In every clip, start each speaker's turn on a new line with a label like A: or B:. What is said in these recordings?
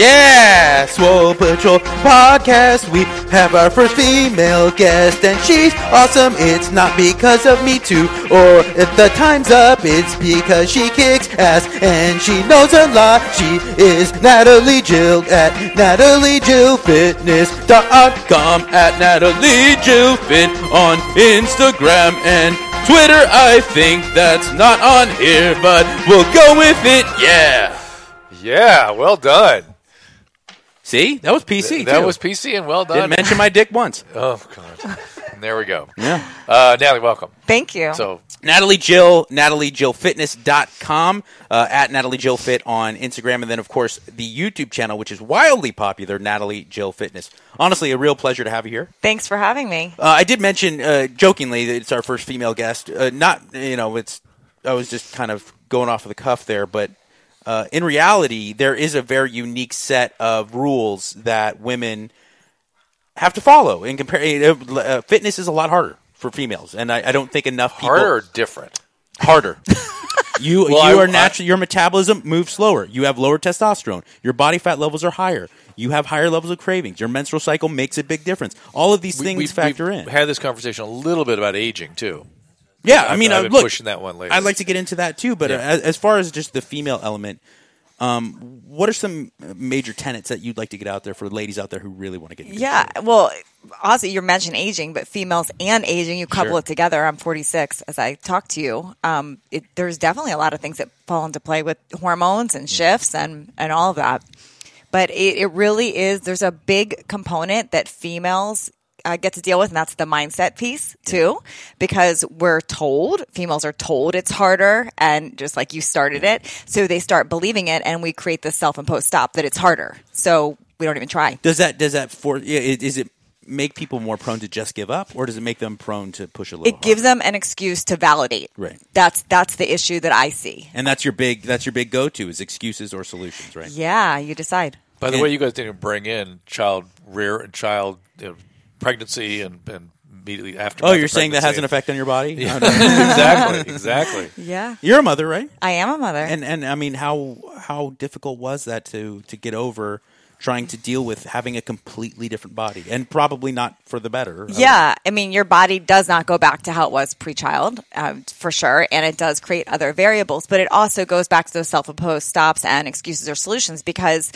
A: Yeah, Swole Patrol podcast. We have our first female guest, and she's awesome. It's not because of me too, or if the time's up. It's because she kicks ass and she knows a lot. She is Natalie Jill at NatalieJillFitness.com at Natalie Jill Fit on Instagram and Twitter. I think that's not on here, but we'll go with it. Yeah.
B: Yeah, well done.
A: See, that was PC.
B: That
A: too.
B: was PC and well done.
A: Didn't mention my dick once.
B: oh god. There we go.
A: Yeah.
B: Uh, Natalie, welcome.
C: Thank you.
B: So
A: Natalie Jill, NatalieJillFitness.com, uh, at Natalie Jill Fit on Instagram, and then, of course, the YouTube channel, which is wildly popular, Natalie Jill Fitness. Honestly, a real pleasure to have you here.
C: Thanks for having me.
A: Uh, I did mention uh, jokingly that it's our first female guest. Uh, not, you know, it's. I was just kind of going off of the cuff there, but uh, in reality, there is a very unique set of rules that women have to follow. In compare, uh, fitness is a lot harder for females, and I, I don't think enough people
B: harder or different?
A: harder. You
B: Well,
A: you
B: I-
A: are natural. Your metabolism moves slower. You have lower testosterone. Your body fat levels are higher. You have higher levels of cravings. Your menstrual cycle makes a big difference. All of these
B: We-
A: things
B: we-
A: factor in.
B: Had this conversation a little bit about aging too.
A: Yeah,
B: I've-
A: I mean,
B: I've
A: uh,
B: been
A: look,
B: pushing that one lately.
A: I'd like to get into that too, but
B: Yeah.
A: uh, as, as far as just the female element, um, what are some major tenets that you'd like to get out there for ladies out there who really want to get? Into
C: Yeah, well, Ozzy, you mentioned aging, but females and aging, you couple
A: Sure.
C: it together. I'm 46 as I talk to you. Um, it, there's definitely a lot of things that fall into play with hormones and shifts and, and all of that. But it, it really is, there's a big component that females uh, get to deal with, and that's the mindset piece too, because we're told, females are told it's harder, and just like you started it, so they start believing it, and we create this self imposed stop that it's harder. So we don't even try.
A: Does that does that for yeah, it- is it make people more prone to just give up, or does it make them prone to push a little? Bit.
C: It gives them an excuse to validate.
A: Right.
C: That's that's the issue that I see.
A: and that's your big that's your big go to is excuses or solutions, right?
C: Yeah, you decide.
B: By the
A: And-
B: way, you guys didn't bring in child rear and child you know, pregnancy and, and immediately after.
A: Oh, you're saying that has an effect on your body?
B: Yeah. Oh, exactly, exactly.
C: Yeah.
A: You're a mother, right?
C: I am a mother.
A: And and I mean, how how difficult was that to to get over trying to deal with having a completely different body and probably not for the better?
C: yeah, I mean, your body does not go back to how it was pre-child, um, for sure, and it does create other variables. But it also goes back to those self-imposed stops and excuses or solutions because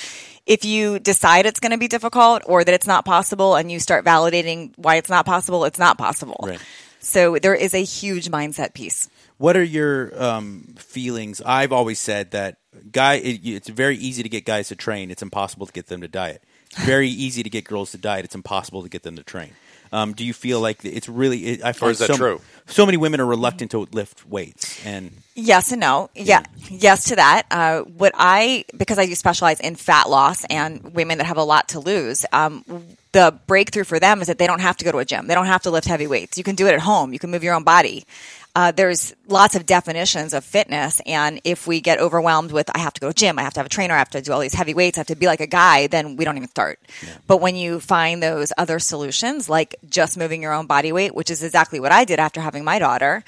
C: if you decide it's going to be difficult or that it's not possible, and you start validating why it's not possible, it's not possible.
A: Right.
C: So there is a huge mindset piece.
A: What are your um, feelings? I've always said that guy. It, it's very easy to get guys to train. It's impossible to get them to diet. It's very easy to get girls to diet. It's impossible to get them to train. Um, do you feel like it's really? It, I find
B: is that
A: so,
B: true?
A: So many women are reluctant to lift weights, and
C: Yes and no. Yeah. Yes to that. Uh, what I, because I do specialize in fat loss and women that have a lot to lose, um, the breakthrough for them is that they don't have to go to a gym. They don't have to lift heavy weights. You can do it at home. You can move your own body. Uh, there's lots of definitions of fitness, and if we get overwhelmed with I have to go to gym, I have to have a trainer, I have to do all these heavy weights, I have to be like a guy, then we don't even start. But when you find those other solutions, like just moving your own body weight, which is exactly what I did after having my daughter,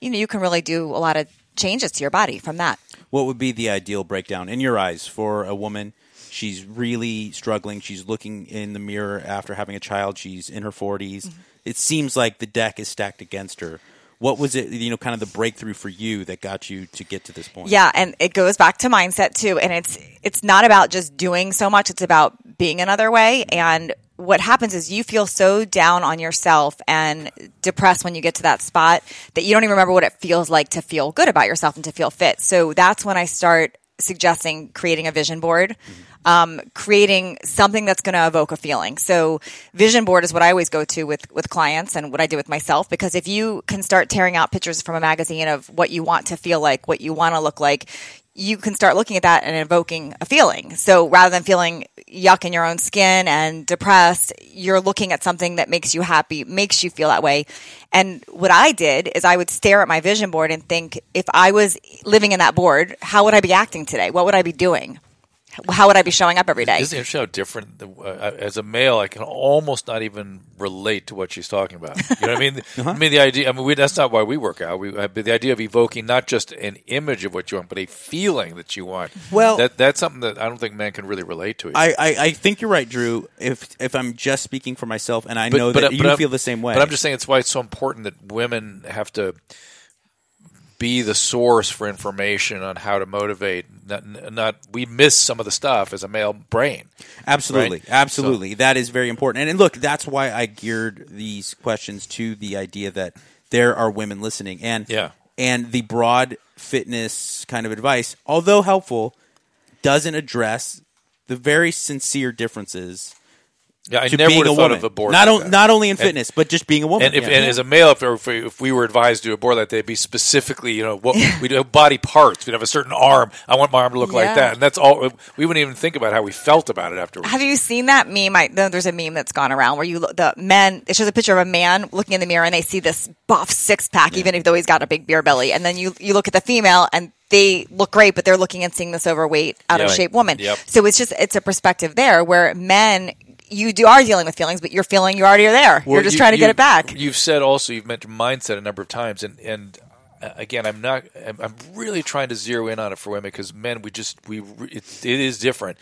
C: you know, you can really do a lot of changes to your body from that.
A: what would be the ideal breakdown in your eyes for a woman? She's really struggling. She's looking in the mirror after having a child. She's in her 40s.
C: Mm-hmm.
A: It seems like the deck is stacked against her. What was it? You know, kind of the breakthrough for you that got you to get to this point.
C: Yeah, and it goes back to mindset too. And it's it's not about just doing so much; it's about being another way. And what happens is you feel so down on yourself and depressed when you get to that spot that you don't even remember what it feels like to feel good about yourself and to feel fit. So that's when I start suggesting creating a vision board. Um, creating something that's going to evoke a feeling. So, vision board is what I always go to with with clients, and what I do with myself. Because if you can start tearing out pictures from a magazine of what you want to feel like, what you want to look like, you can start looking at that and evoking a feeling. So rather than feeling yuck in your own skin and depressed, you're looking at something that makes you happy, makes you feel that way. And what I did is I would stare at my vision board and think, if I was living in that board, how would I be acting today? What would I be doing? How would I be showing up every day?
B: Isn't it interesting how different? The, uh, as a male, I can almost not even relate to what she's talking about. You know what I mean? I mean the idea. I mean we, that's not why we work out. We, uh, but the idea of evoking not just an image of what you want, but a feeling that you want.
A: Well-
B: that that's something that I don't think men can really relate to.
A: I, I, I think you're right, Drew. If if I'm just speaking for myself, and I
B: But-
A: know
B: but-
A: that
B: but
A: you
B: I'm-
A: feel the same way.
B: But I'm just saying it's why it's so important that women have to be the source for information on how to motivate. Not, not we miss some of the stuff as a male brain.
A: Absolutely,
B: Right?
A: absolutely. That is very important. And, and look, that's why I geared these questions to the idea that there are women listening, and
B: Yeah.
A: and the broad fitness kind of advice, although helpful, doesn't address the very sincere differences
B: Yeah, I
A: to
B: never
A: being
B: would
A: a
B: thought
A: woman.
B: of a board.
A: not
B: like
A: on-
B: that.
A: not only in
B: And-
A: fitness, but just being a woman.
B: And, if,
A: Yeah.
B: and as a male, if, if, we, if we were advised to do a board like that, they'd be specifically, you know, what we'd have body parts. We'd have a certain arm. I want my arm to look
C: Yeah.
B: like that, and that's all. We wouldn't even think about how we felt about it afterwards.
C: Have you seen that meme? I, there's a meme that's gone around where you look, the men. It shows a picture of a man looking in the mirror and they see this buff six pack, even though he's got a big beer belly. And then you you look at the female and they look great, but they're looking and seeing this overweight, out of shape woman.
B: Yep.
C: So it's just it's a perspective there where men. You do are dealing with feelings, but you're feeling you already are there.
B: Well,
C: you're just
B: you-
C: trying to get it back.
B: You've said also you've mentioned mindset a number of times, and and uh, again, I'm not. I'm, I'm really trying to zero in on it for women because men, we just we it, it is different.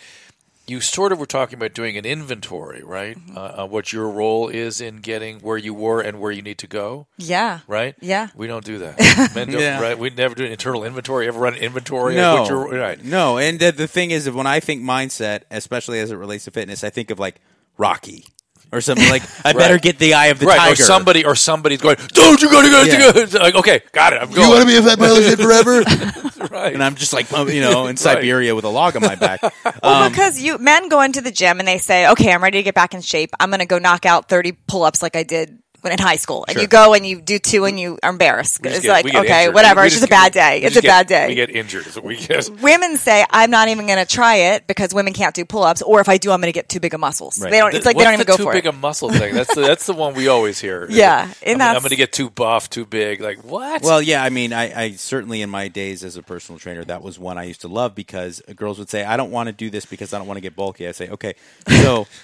B: You sort of were talking about doing an inventory, right?
C: Mm-hmm.
B: Uh, on what your role is in getting where you were and where you need to go.
C: yeah.
B: Right?
C: Yeah.
B: We don't do that. Men don't,
A: Yeah.
B: right? We never do an internal inventory. Ever run an inventory?
A: no,
B: Of what you're, right.
A: no. And the, the thing is, that when I think mindset, especially as it relates to fitness, I think of like Rocky or something like I better get the eye of the
B: right.
A: tiger.
B: Or somebody, or somebody's going, dude, you gotta go,
A: Yeah.
B: you gotta-" like, okay, got it. I'm going.
A: You want to be a fat pile of shit forever?
B: right.
A: and I'm just like, you know, in Siberia with a log on my back.
C: Well,
A: Um,
C: because you men go into the gym and they say, "Okay, I'm ready to get back in shape. I'm going to go knock out 30 pull-ups like I did when in high school." And
A: Sure.
C: you go and you do two and you are embarrassed.
B: We
C: It's
B: get-
C: like, okay,
B: injured.
C: whatever.
B: We
C: It's just a bad day. It's
B: just
C: a bad day.
B: We get injured. Is what we get.
C: Women say, "I'm not even going to try it because women can't do pull-ups, or if I do, I'm going to get too big of muscles."
A: Right.
C: They don't. It's like they don't even
B: the
C: go
B: too
C: for
B: big
C: it.
B: a muscle thing. That's the, that's the one we always hear.
C: Yeah,
B: I'm,
C: and
B: I'm going to get too buff, too big. Like what?
A: Well, yeah, I mean, I, I certainly in my days as a personal trainer, that was one I used to love because girls would say, "I don't want to do this because I don't want to get bulky." I say, "Okay, so."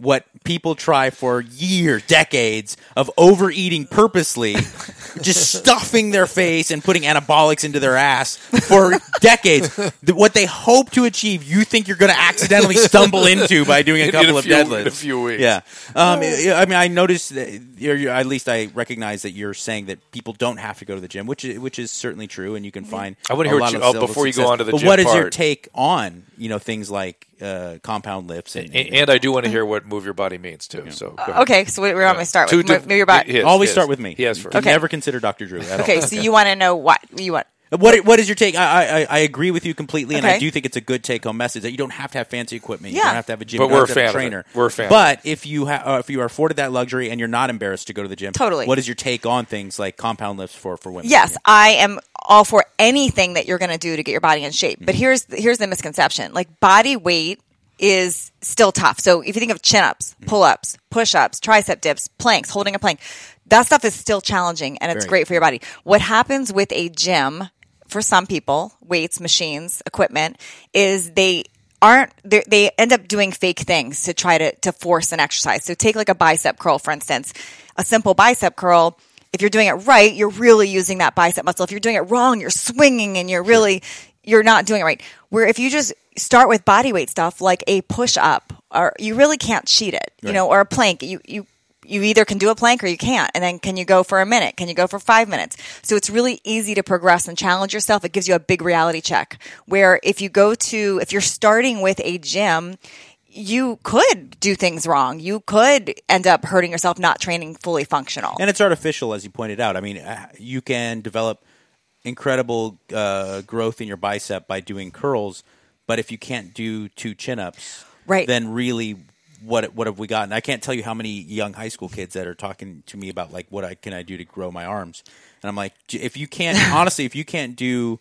A: What people try for years, decades of overeating purposely, just stuffing their face and putting anabolics into their ass for decades. The- What they hope to achieve, you think you're going to accidentally stumble into by doing a
B: In- in
A: couple
B: a
A: of
B: few-
A: deadlifts
B: in a few weeks.
A: Yeah, um, I mean, I noticed that you're, you're- at least I recognize that you're saying that people don't have to go to the gym, which is, which is certainly true, and you can find.
B: I wanna
A: a
B: hear
A: lot
B: what you-
A: of
B: oh, before you go
A: success.
B: on to the
A: But
B: gym
A: what is your
B: part.
A: take on you know things like uh, compound lifts and,
B: and, and I do want to hear what move your body means too. So go ahead.
C: Okay, so we- we're going to start with
B: diff-
C: move your body.
B: his,
A: always
B: his.
A: start with me.
B: Yes.
C: Okay.
A: Never consider Dr. Drew at
C: Okay,
A: all.
C: so you want to know what you want?
A: What what is your take? I, I I agree with you completely, and I do think it's a good take home message that you don't have to have fancy equipment. You
C: Yeah.
A: don't have to have a gym.
B: But we're
A: have
B: a
A: to have
B: fan of it.
A: trainer.
B: We're a fan
A: But if you ha- uh, if you are afforded that luxury and you're not embarrassed to go to the gym,
C: Totally.
A: What is your take on things like compound lifts for for women?
C: Yes,
A: Yeah.
C: I am all for anything that you're going to do to get your body in shape. But here's here's the misconception: like body weight is still tough. So if you think of chin ups, pull ups, push ups, tricep dips, planks, holding a plank, that stuff is still challenging and it's
A: Very.
C: great for your body. What happens with a gym for some people, weights, machines, equipment, is they aren't they they end up doing fake things to try to to force an exercise. So take like a bicep curl for instance. A simple bicep curl if you're doing it right, you're really using that bicep muscle. If you're doing it wrong, you're swinging and you're really you're not doing it right. Where if you just start with body weight stuff like a push up or you really can't cheat it, you know, or a plank, you you you either can do a plank or you can't. And then can you go for a minute? Can you go for five minutes? So it's really easy to progress and challenge yourself. It gives you a big reality check where if you go to, if you're starting with a gym, you could do things wrong. You could end up hurting yourself not training fully functional.
A: And it's artificial, as you pointed out. I mean, uh, you can develop incredible uh, growth in your bicep by doing curls, but if you can't do two chin ups,
C: Right.
A: then really, what what have we gotten? I can't tell you how many young high school kids that are talking to me about like what I can I do to grow my arms, and I'm like, if you can't honestly, if you can't do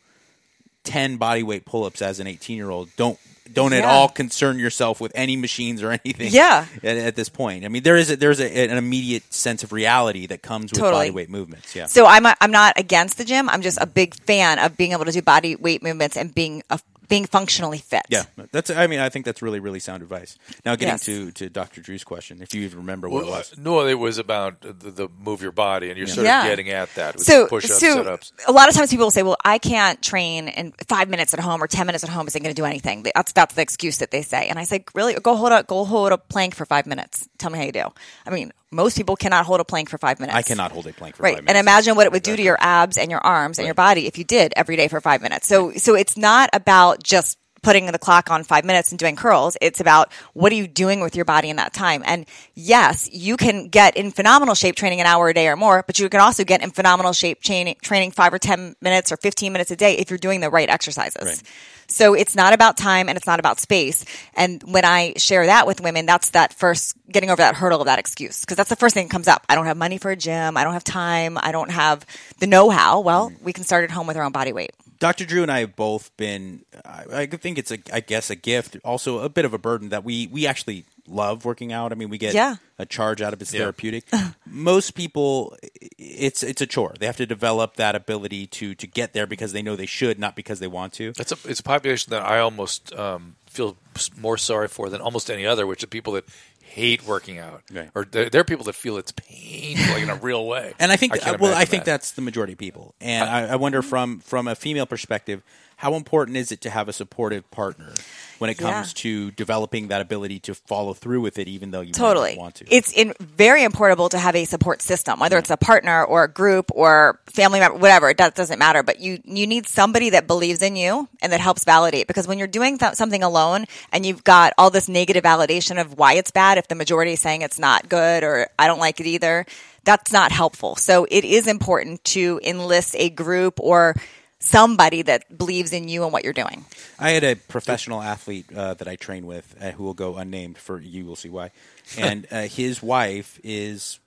A: ten body weight pull ups as an 18 year old, don't. Don't at all concern yourself with any machines or anything.
C: Yeah.
A: At, at this point, I mean, there is a, there's a, an immediate sense of reality that comes with
C: Totally.
A: body weight movements. Yeah.
C: So I'm a, I'm not against the gym. I'm just a big fan of being able to do body weight movements and being a, being functionally fit.
A: Yeah, that's. I mean, I think that's really, really sound advice. Now, getting
C: Yes.
A: to, to Dr. Drew's question, if you even remember what it was.
B: no, it was about the, the move your body, and you're sort
C: Yeah.
B: of getting at that with
C: So,
B: push-ups,
C: so
B: sit-ups.
C: a lot of times people will say, "Well, I can't train in five minutes at home or ten minutes at home isn't going to do anything." That's that's the excuse that they say. And I say, "Really? Go hold a go hold a plank for five minutes. Tell me how you do." I mean, most people cannot hold a plank for five minutes.
A: I cannot hold a plank for
C: right.
A: five
C: and imagine what it would do to your abs and your arms and your body if you did every day for five minutes. So so it's not about just putting the clock on five minutes and doing curls. It's about what are you doing with your body in that time? And yes you can get in phenomenal shape training an hour a day or more but you can also get in phenomenal shape training, training five or ten minutes or 15 minutes a day if you're doing the right exercises.
A: Right.
C: So it's not about time and it's not about space. And when I share that with women, that's that first getting over that hurdle of that excuse. Because that's the first thing that comes up. I don't have money for a gym. I don't have time. I don't have the know how. Well, mm. we can start at home with our own body weight.
A: Dr. Drew and I have both been. I, I think it's a, I guess, a gift, also a bit of a burden that we we actually love working out. I mean, we get
C: Yeah.
A: a charge out of it. It's therapeutic. Most people, it's it's a chore. They have to develop that ability to to get there because they know they should, not because they want to.
B: It's a it's a population that I almost um, feel more sorry for than almost any other, which are people that hate working out,
A: Right.
B: or there, there are people that feel it's painful like in a real way.
A: And I think,
B: can't
A: well, I think
B: that.
A: that's the majority of people. And I, I wonder from from a female perspective, how important is it to have a supportive partner when it comes
C: Yeah.
A: to developing that ability to follow through with it, even though you
C: Totally.
A: want to?
C: It's in, very important to have a support system, whether it's a partner or a group or family member, whatever. That doesn't matter. But you you need somebody that believes in you and that helps validate. Because when you're doing th- something alone and you've got all this negative validation of why it's bad, if the majority is saying it's not good or I don't like it either, that's not helpful. So it is important to enlist a group or somebody that believes in you and what you're doing.
A: I had a professional athlete uh, that I train with uh, who will go unnamed for you will see why. And uh, his wife is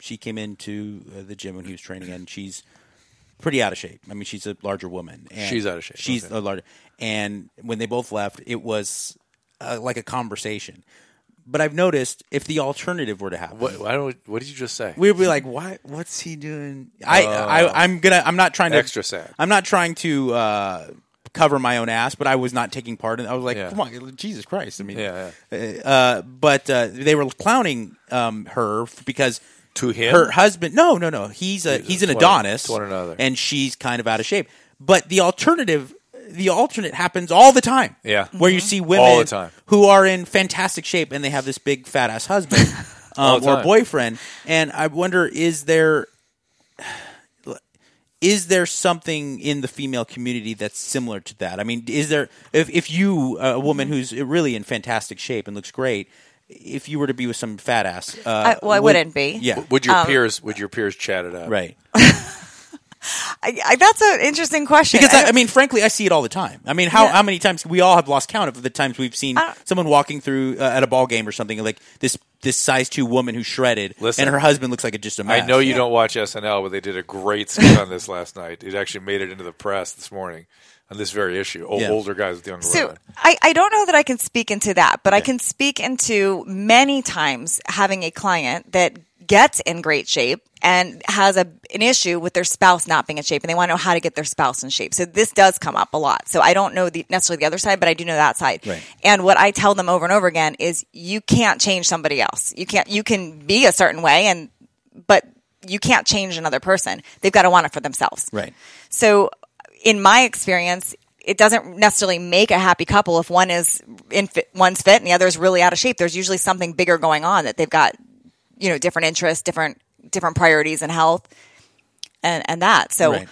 A: she came into uh, the gym when he was training and she's pretty out of shape. I mean, she's a larger woman. And
B: She's out of shape,
A: She's
B: okay.
A: a larger. And when they both left, it was uh, like a conversation. But I've noticed if the alternative were to happen,
B: What, I don't, what did you just say?
A: we'd be like, "Why? What's he doing?" I, I, I'm gonna. I'm not trying to
B: Extra sad.
A: I'm not trying to uh, cover my own ass, but I was not taking part in. it. I was like,
B: Yeah.
A: "Come on, Jesus Christ!" I mean,
B: Yeah,
A: Uh, but uh, they were clowning um, her f- because
B: To him?
A: her husband. No, no, no. He's a he's an
B: to one-
A: Adonis,
B: to one another.
A: and she's kind of out of shape. But the alternative. The alternate happens all the time.
B: Yeah.
A: where you see women
B: All the time.
A: who are in fantastic shape and they have this big fat ass husband
B: All
A: um,
B: the
A: or
B: time.
A: boyfriend, and I wonder is there is there something in the female community that's similar to that? I mean, is there if if you a woman who's really in fantastic shape and looks great, if you were to be with some fat ass, uh,
C: I- well, I
A: would-
C: wouldn't be.
A: Yeah,
B: Would your
C: Um,
B: peers would your peers chat it up?
A: right.
C: I, I, that's an interesting question.
A: Because I, I mean, frankly, I see it all the time. I mean, how
C: Yeah.
A: how many times we all have lost count of the times we've seen someone walking through uh, at a ball game or something like this this size two woman who shredded,
B: Listen.
A: and her husband looks like a, just a mess.
B: I know you don't watch SNL, but they did a great skit on this last night. It actually made it into the press this morning on this very issue. Old,
A: Yeah.
B: Older guys with younger
C: So
B: women.
C: I, I don't know that I can speak into that, but I can speak into many times having a client that gets in great shape and has a an issue with their spouse not being in shape and they want to know how to get their spouse in shape. So this does come up a lot. So I don't know the, necessarily the other side, but I do know that side.
A: Right.
C: And what I tell them over and over again is you can't change somebody else. You can't you can be a certain way and but you can't change another person. They've got to want it for themselves.
A: Right.
C: So, in my experience, it doesn't necessarily make a happy couple if one is in fit, one's fit and the other is really out of shape. There's usually something bigger going on that they've got you know different interests, different different priorities in health, and and that. So,
A: Right.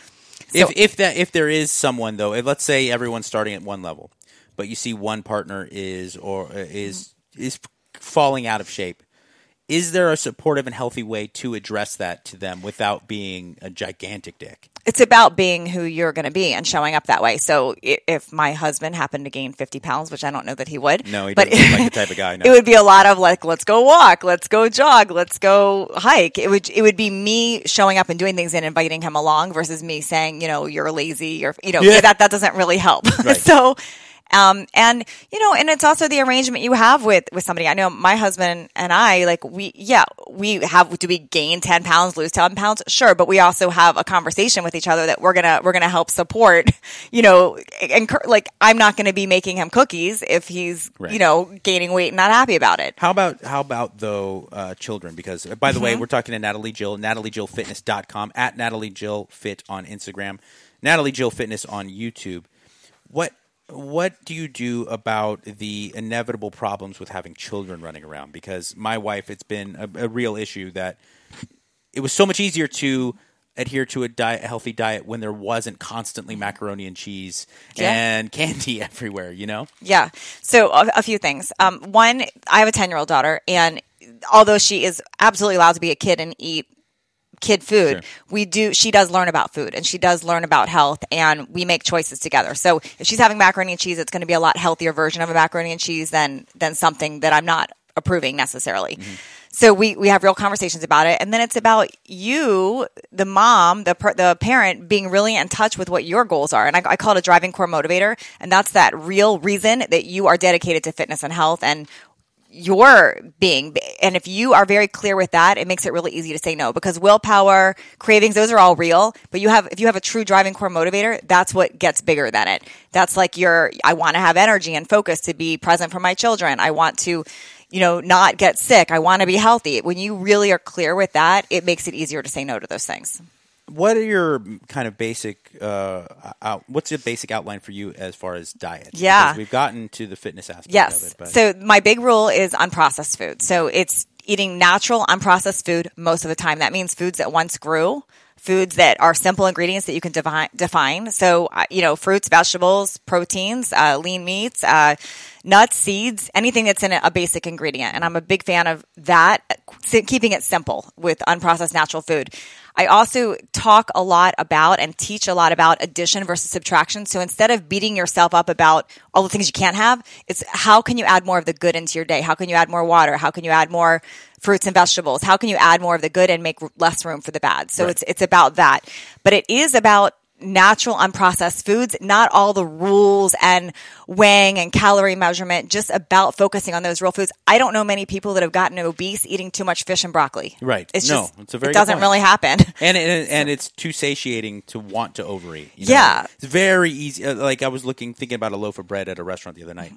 C: so
A: if if that if there is someone though, if, let's say everyone's starting at one level, but you see one partner is or uh, is is falling out of shape, is there a supportive and healthy way to address that to them without being a gigantic dick?
C: it's about being who you're going to be and showing up that way. So if my husband happened to gain 50 pounds, which I don't know that he would,
A: No, he
C: but
A: doesn't seem like the type of guy, no.
C: it would be a lot of like, let's go walk, let's go jog, let's go hike. It would, it would be me showing up and doing things and inviting him along versus me saying, you know, you're lazy or, you know,
A: Yeah.
C: that, that doesn't really help.
A: Right.
C: so, um, and you know, and it's also the arrangement you have with with somebody. I know my husband and I, like we, yeah, we have. Do we gain ten pounds, lose ten pounds? Sure, but we also have a conversation with each other that we're gonna we're gonna help support. You know, and like I'm not gonna be making him cookies if he's
A: Right.
C: you know gaining weight and not happy about it.
A: How about how about though uh, children? Because uh, by the
C: Mm-hmm.
A: way, we're talking to Natalie Jill, NatalieJillFitness.com at Natalie Jill Fit on Instagram, Natalie Jill Fitness on YouTube. What what do you do about the inevitable problems with having children running around? Because my wife, it's been a, a real issue that it was so much easier to adhere to a diet, a healthy diet when there wasn't constantly macaroni and cheese
C: Yeah.
A: and candy everywhere. You know,
C: Yeah. So a, a few things. Um, one, I have a 10 year old daughter and although she is absolutely allowed to be a kid and eat kid food,
A: Sure.
C: we do, she does learn about food and she does learn about health and we make choices together. So if she's having macaroni and cheese, it's going to be a lot healthier version of a macaroni and cheese than, than something that I'm not approving necessarily. Mm-hmm. So we, we have real conversations about it, and then it's about you, the mom, the per, the parent, being really in touch with what your goals are, and I, I call it a driving core motivator, and that's that real reason that you are dedicated to fitness and health, and your being. And if you are very clear with that, it makes it really easy to say no because willpower, cravings, those are all real. But you have, if you have a true driving core motivator, that's what gets bigger than it. That's like your, I want to have energy and focus to be present for my children. I want to, you know, not get sick. I want to be healthy. When you really are clear with that, it makes it easier to say no to those things.
A: What are your kind of basic uh, out, what's the basic outline for you as far as diet
C: Yeah.
A: Because we've gotten to the fitness aspect of
C: Yes.
A: it
C: So my big rule is unprocessed food. So it's eating natural, unprocessed food most of the time. That means foods that once grew, foods that are simple ingredients that you can devi- define. So, uh, you know, fruits, vegetables, proteins, uh, lean meats, uh, nuts, seeds, anything that's in a, a basic ingredient. And I'm a big fan of that, keeping it simple with unprocessed natural food. I also talk a lot about and teach a lot about addition versus subtraction. So instead of beating yourself up about all the things you can't have, it's how can you add more of the good into your day? How can you add more water? How can you add more fruits and vegetables? How can you add more of the good and make less room for the bad? So it's it's about that. But it is about natural unprocessed foods, not all the rules and weighing and calorie measurement, just about focusing on those real foods. I don't know many people that have gotten obese eating too much fish and broccoli.
A: Right.
C: It's
A: No,
C: just,
A: it's a very
C: it doesn't
A: point.
C: really happen.
A: and and, and it's too satiating to want to overeat you know?
C: Yeah.
A: it's very easy uh, like i was looking thinking about a loaf of bread at a restaurant the other night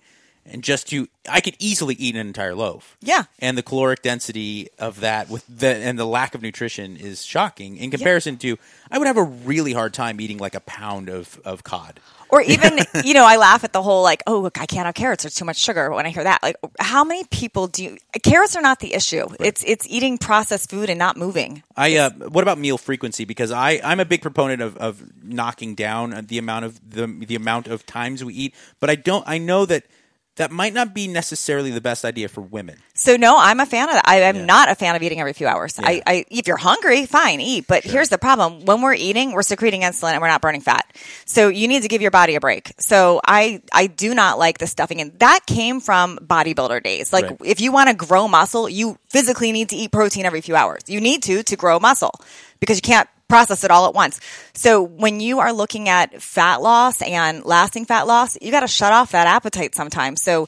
A: and just to i could easily eat an entire loaf
C: Yeah.
A: and the caloric density of that with the and the lack of nutrition is shocking in comparison to i would have a really hard time eating like a pound of of cod
C: Or even, you know, I laugh at the whole like, oh, look, I can't have carrots. There's too much sugar. When I hear that, like, how many people do you, carrots are not the issue. It's it's eating processed food and not moving.
A: I uh, what about meal frequency? Because I I'm a big proponent of, of knocking down the amount of the the amount of times we eat, but I don't. I know that that might not be necessarily the best idea for women.
C: So no, I'm a fan of that. I am
A: Yeah.
C: not a fan of eating every few hours. I, I, if you're hungry, fine, eat. But here's the problem: when we're eating, we're secreting insulin and we're not burning fat. So you need to give your body a break. So I, I do not like the stuffing, and that came from bodybuilder days. Like
A: Right.
C: if you want to grow muscle, you physically need to eat protein every few hours. You need to to grow muscle because you can't process it all at once. So when you are looking at fat loss and lasting fat loss, you got to shut off that appetite sometimes. So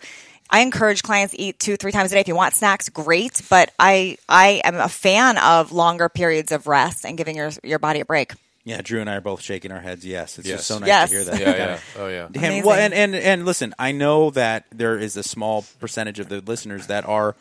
C: I encourage clients to eat two, three times a day. If you want snacks, great. But I, I am a fan of longer periods of rest and giving your, your body a break.
A: Yeah, Drew and I are both shaking our heads. Yes, it's
B: Yes.
A: just so nice
C: Yes.
A: to hear that.
B: Yeah, yeah. Oh, yeah.
A: Damn, well, and, and and listen, I know that there is a small percentage of the listeners that are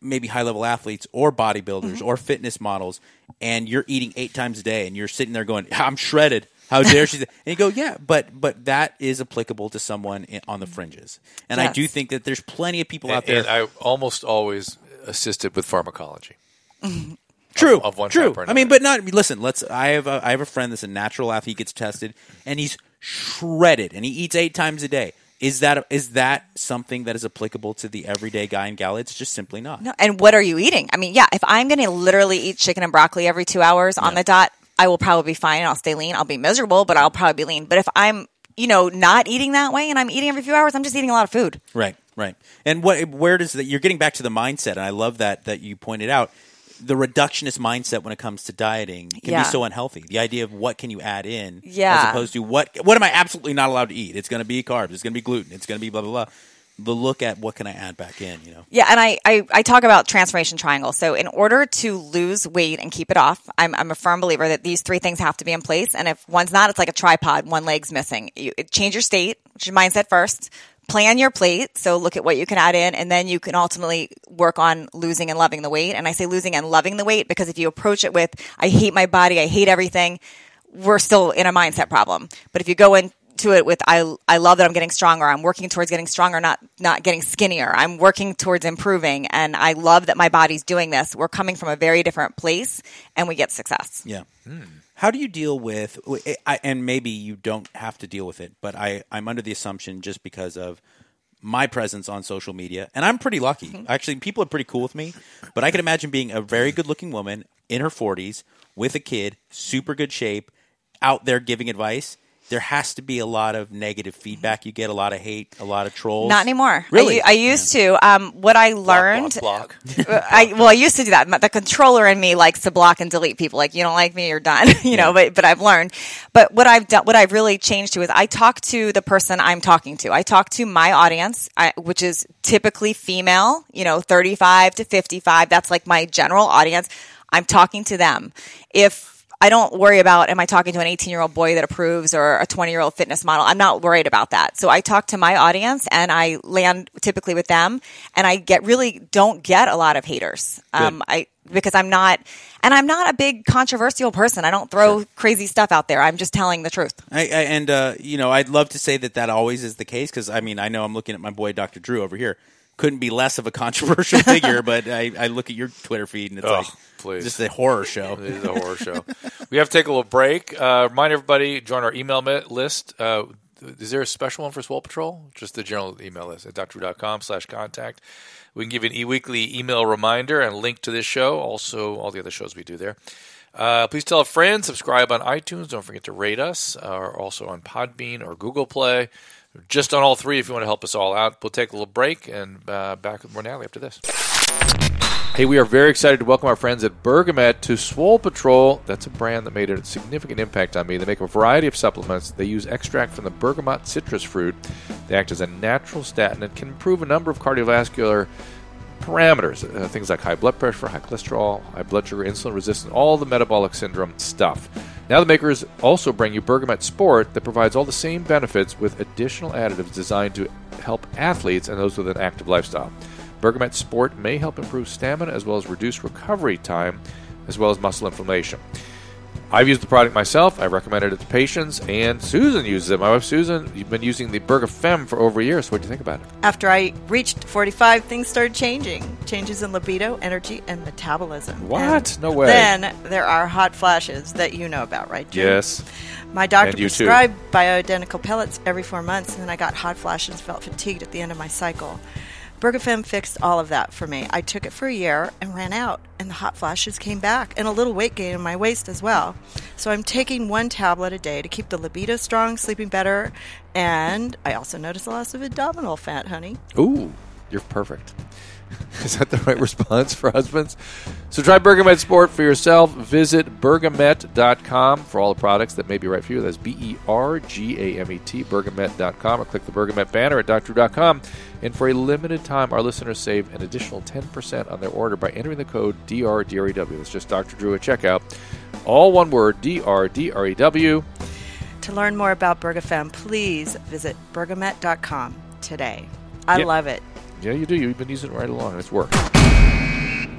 A: maybe high level athletes or bodybuilders
C: Mm-hmm.
A: or fitness models, and you're eating eight times a day, and you're sitting there going, "I'm shredded." How dare she? And you go, "Yeah, but but that is applicable to someone on the fringes." And I do think that there's plenty of people out there.
B: and I almost always assisted with pharmacology.
A: True,
B: of one
A: true.
B: type or
A: I mean, but not. Listen, let's. I have a, I have a friend that's a natural athlete. He gets tested, and he's shredded, and he eats eight times a day. Is that is that something that is applicable to the everyday guy and gal? It's just simply not.
C: No, and what are you eating? I mean, yeah, if I'm going to literally eat chicken and broccoli every two hours on the dot, I will probably be fine. I'll stay lean. I'll be miserable, but I'll probably be lean. But if I'm, you know, not eating that way and I'm eating every few hours, I'm just eating a lot of food.
A: Right, right. And what where does that? You're getting back to the mindset, and I love that that you pointed out. The reductionist mindset when it comes to dieting can
C: Yeah.
A: be so unhealthy. The idea of what can you add in,
C: Yeah.
A: as opposed to what what am I absolutely not allowed to eat? It's going to be carbs. It's going to be gluten. It's going to be blah blah blah. The look at what can I add back in? You know.
C: Yeah, and I, I, I talk about transformation triangle. So in order to lose weight and keep it off, I'm, I'm a firm believer that these three things have to be in place. And if one's not, it's like a tripod, one leg's missing. You change your state, which is mindset first. Plan your plate. So look at what you can add in, and then you can ultimately work on losing and loving the weight. And I say losing and loving the weight because if you approach it with, I hate my body, I hate everything, we're still in a mindset problem. But if you go into it with I I love that I'm getting stronger. I'm working towards getting stronger, not not getting skinnier. I'm working towards improving and I love that my body's doing this. We're coming from a very different place and we get success.
A: Yeah. Hmm. How do you deal with, eh, and maybe you don't have to deal with it, but I, I'm under the assumption just because of my presence on social media, and I'm pretty lucky. Mm-hmm. Actually, people are pretty cool with me, but I can imagine being a very good looking woman in her 40s with a kid, super good shape, out there giving advice. There has to be a lot of negative feedback. You get a lot of hate, a lot of trolls.
C: Not anymore.
A: Really?
C: I, I used to. Um, what I learned,
B: block, block.
C: I well, I used to do that. The controller in me likes to block and delete people. Like you don't like me, you're done. you know. But but I've learned. But what I've done, what I've really changed to is I talk to the person I'm talking to. I talk to my audience, I, which is typically female. You know, 35 to 55. That's like my general audience. I'm talking to them. If I don't worry about am I talking to an 18 year old boy that approves or a 20 year old fitness model. I'm not worried about that. So I talk to my audience and I land typically with them and I get really don't get a lot of haters. Um, I, because I'm not, and I'm not a big controversial person. I don't throw crazy stuff out there. I'm just telling the truth.
A: I, I, and uh, you know, I'd love to say that that always is the case because I mean, I know I'm looking at my boy Dr. Drew over here. Couldn't be less of a controversial figure, but I, I look at your Twitter feed and it's
B: Oh,
A: like
B: please.
A: just a horror show.
B: It is a horror show. We have to take a little break. Uh, remind everybody, join our email list. Uh, is there a special one for Swole Patrol? Just the general email list at drdrew.com slash contact. We can give you an e-weekly email reminder and link to this show, also all the other shows we do there. Uh, please tell a friend, subscribe on iTunes. Don't forget to rate us, uh, or also on Podbean or Google Play. Just on all three if you want to help us all out. We'll take a little break and uh, back with more Natalie after this. Hey, we are very excited to welcome our friends at Bergamet to Swole Patrol. That's a brand that made a significant impact on me. They make a variety of supplements. They use extract from the bergamot citrus fruit. They act as a natural statin and can improve a number of cardiovascular parameters, uh, things like high blood pressure, high cholesterol, high blood sugar, insulin resistance, all the metabolic syndrome stuff. Now, the makers also bring you Bergamet Sport that provides all the same benefits with additional additives designed to help athletes and those with an active lifestyle. Bergamet Sport may help improve stamina as well as reduce recovery time as well as muscle inflammation. I've used the product myself. I recommended it to patients, and Susan uses it. My wife Susan, you've been using the Bergafem for over a year. So, what do you think about it?
D: After I reached 45, things started changing. Changes in libido, energy, and metabolism.
B: What?
D: And
B: No way.
D: Then there are hot flashes that you know about, right, Jim?
B: Yes.
D: My doctor
B: you too.
D: prescribed bioidentical pellets every four months, and then I got hot flashes, felt fatigued at the end of my cycle. Bergafem fixed all of that for me. I took it for a year and ran out, and the hot flashes came back, and a little weight gain in my waist as well. So I'm taking one tablet a day to keep the libido strong, sleeping better, and I also noticed a loss of abdominal fat, honey.
B: Ooh, you're perfect. Is that the right response for husbands? So try Bergamet Sport for yourself. Visit bergamet.com for all the products that may be right for you. That's B E R G A M E T, bergamet.com, or click the Bergamet banner at drdrew.com. And for a limited time, our listeners save an additional 10% on their order by entering the code DRDREW. That's just Dr. Drew at checkout. All one word, DRDREW.
D: To learn more about Bergafem, please visit bergamet.com today. I
B: Yep.
D: love it.
B: Yeah, you do. You've been using it right along, it's worked.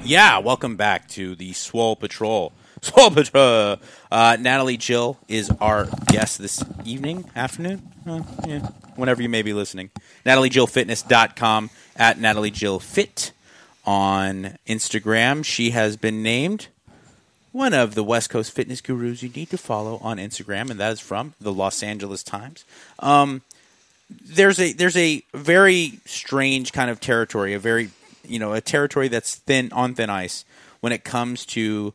A: Yeah, welcome back to the Swole Patrol. Swole Patrol. Uh, Natalie Jill is our guest this evening, afternoon, uh, yeah, whenever you may be listening. NatalieJillFitness.com at Natalie Jill Fit on Instagram. She has been named one of the West Coast fitness gurus you need to follow on Instagram, and that is from the Los Angeles Times. Um, there's a there's a very strange kind of territory, a very you know a territory that's thin on thin ice when it comes to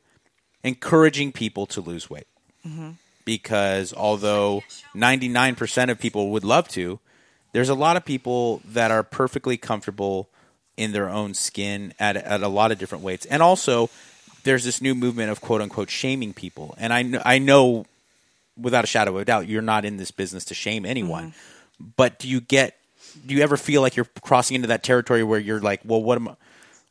A: encouraging people to lose weight. Mm-hmm. Because although 99% of people would love to, there's a lot of people that are perfectly comfortable in their own skin at, at a lot of different weights. And also, there's this new movement of quote unquote shaming people. And I, kn- I know without a shadow of a doubt, you're not in this business to shame anyone. Mm-hmm. But do you get, do you ever feel like you're crossing into that territory where you're like, well, what am I,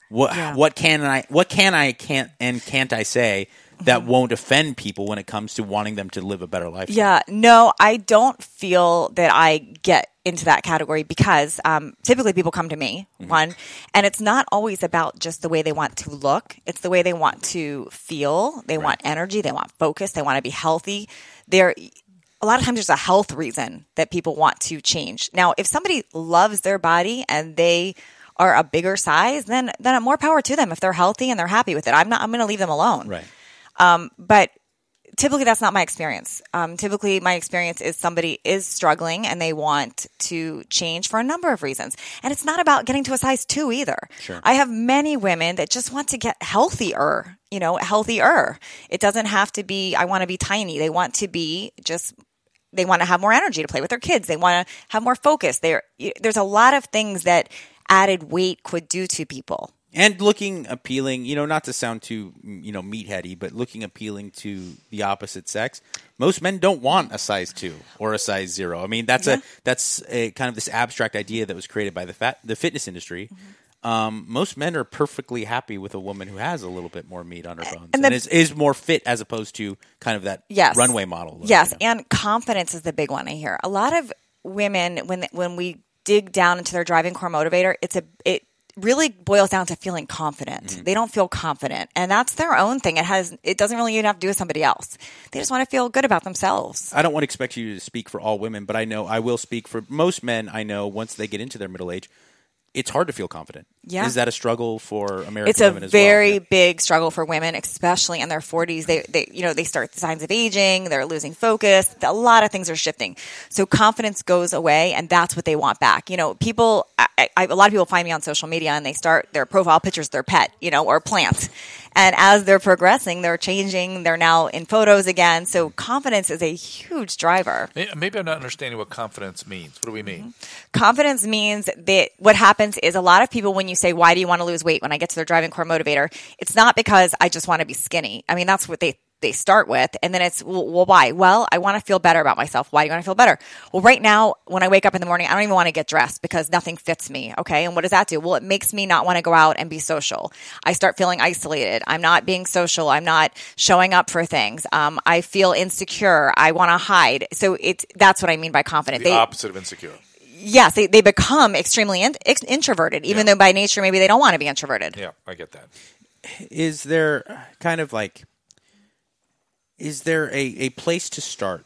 A: what,
C: Yeah.
A: what can I, what can I can't and can't I say that won't offend people when it comes to wanting them to live a better life?
C: Yeah, no, I don't feel that I get into that category because um, typically people come to me, one, and it's not always about just the way they want to look. It's the way they want to feel. They want energy. They want focus. They want to be healthy. They're a lot of times there's a health reason that people want to change. Now, if somebody loves their body and they are a bigger size, then then more power to them if they're healthy and they're happy with it. I'm not I'm going to leave them alone
A: Right.
C: but typically that's not my experience. Um, typically, my experience is somebody is struggling and they want to change for a number of reasons. And it's not about getting to a size two either.
A: Sure.
C: I have many women that just want to get healthier, you know, healthier. It doesn't have to be, I want to be tiny. They want to be just they want to have more energy to play with their kids. They want to have more focus. There, there's a lot of things that added weight could do to people.
A: and looking appealing you know not to sound too you know meatheady but looking appealing to the opposite sex most men don't want a size 2 or a size 0 i mean that's a that's a kind of this abstract idea that was created by the fat the fitness industry
C: Mm-hmm.
A: Um, most men are perfectly happy with a woman who has a little bit more meat on her bones
C: and
A: and, is, is more fit as opposed to kind of that
C: yes.
A: runway model look,
C: Yes,
A: you know?
C: and confidence is the big one I hear. A lot of women when when we dig down into their driving core motivator, it's a it really boils down to feeling confident.
A: Mm-hmm.
C: They don't feel confident, and that's their own thing. It has it doesn't really even have to do with somebody else. They just want to feel good about themselves.
A: I don't want to expect you to speak for all women, but I know I will speak for most men. I know once they get into their middle age, it's hard to feel confident.
C: Yeah.
A: is that a struggle for American
C: It's a
A: women as
C: very
A: well? Yeah.
C: big struggle for women, especially in their 40s. They, they, you know, they start signs of aging. They're losing focus. A lot of things are shifting. So confidence goes away, and that's what they want back. You know, people. I, I, a lot of people find me on social media, and they start their profile pictures, their pet, you know, or plant. And as they're progressing, they're changing. They're now in photos again. So confidence is a huge driver.
B: Maybe I'm not understanding what confidence means. What do we mean? Mm-hmm.
C: confidence means that what happens is a lot of people when you say why do you want to lose weight when i get to their driving core motivator it's not because i just want to be skinny i mean that's what they they start with and then it's well, well why? Well i want to feel better about myself. Why do you want to feel better? Well right now when i wake up in the morning i don't even want to get dressed because nothing fits me okay? And what does that do? Well it makes me not want to go out and be social. I start feeling isolated. I'm not being social. I'm not showing up for things. Um, i feel insecure. I want to hide. So it's that's what i mean by confident.
B: The opposite of insecure.
C: yes, they, they become extremely in, ex- introverted, even
B: Yeah.
C: though by nature maybe they don't want to be introverted.
B: Yeah, I get that.
A: is there kind of like is there a, a place to start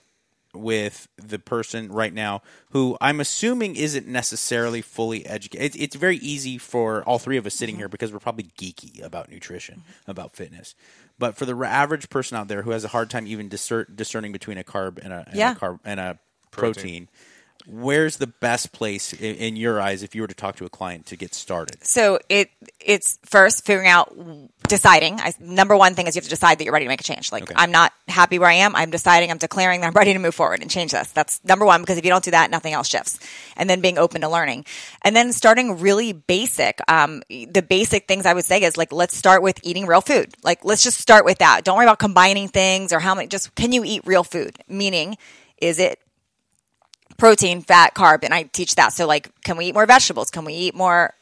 A: with the person right now who I'm assuming isn't necessarily fully educated. It's, it's very easy for all three of us sitting here mm-hmm. because we're probably geeky about nutrition, about fitness. But for the average person out there who has a hard time even discer- discerning between a carb and a, and
C: Yeah.
A: a carb and a
B: Protein.
A: protein, where's the best place in, in your eyes if you were to talk to a client to get started?
C: So it it's first figuring out deciding. I, number one thing is you have to decide that you're ready to make a change. Like
A: Okay.
C: I'm not happy where I am. I'm deciding. I'm declaring that I'm ready to move forward and change this. That's number one because if you don't do that, nothing else shifts. And then being open to learning, and then starting really basic. Um, the basic things I would say is like let's start with eating real food. Like let's just start with that. Don't worry about combining things or how many. Just can you eat real food? Meaning, is it protein, fat, carb, and I teach that. So, like, can we eat more vegetables? Can we eat more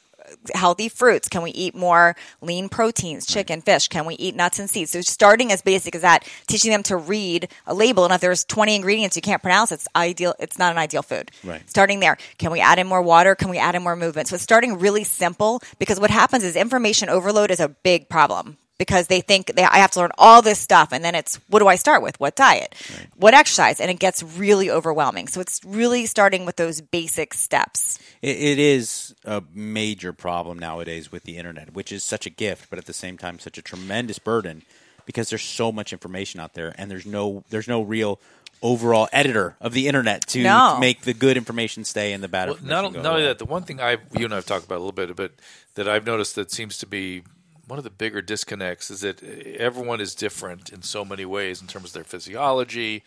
C: healthy fruits? Can we eat more lean proteins, chicken, fish? Can we eat nuts and seeds? So, starting as basic as that, teaching them to read a label, and if there's 20 ingredients you can't pronounce, it's ideal. It's not an ideal food.
A: Right.
C: Starting there, can we add in more water? Can we add in more movement? So, it's starting really simple because what happens is information overload is a big problem. Because they think they, I have to learn all this stuff. And then it's, what do I start with? What diet? What exercise? And it gets really overwhelming. So it's really starting with those basic steps.
A: It, it is a major problem nowadays with the internet, which is such a gift, but at the same time such a tremendous burden because there's so much information out there, and there's no there's no real overall editor of the internet to
C: No.
A: make the good information stay and the bad
B: Well,
A: information
B: not,
A: go
B: not only that, the one thing I you and I have talked about a little bit, but that I've noticed that seems to be one of the bigger disconnects is that everyone is different in so many ways in terms of their physiology,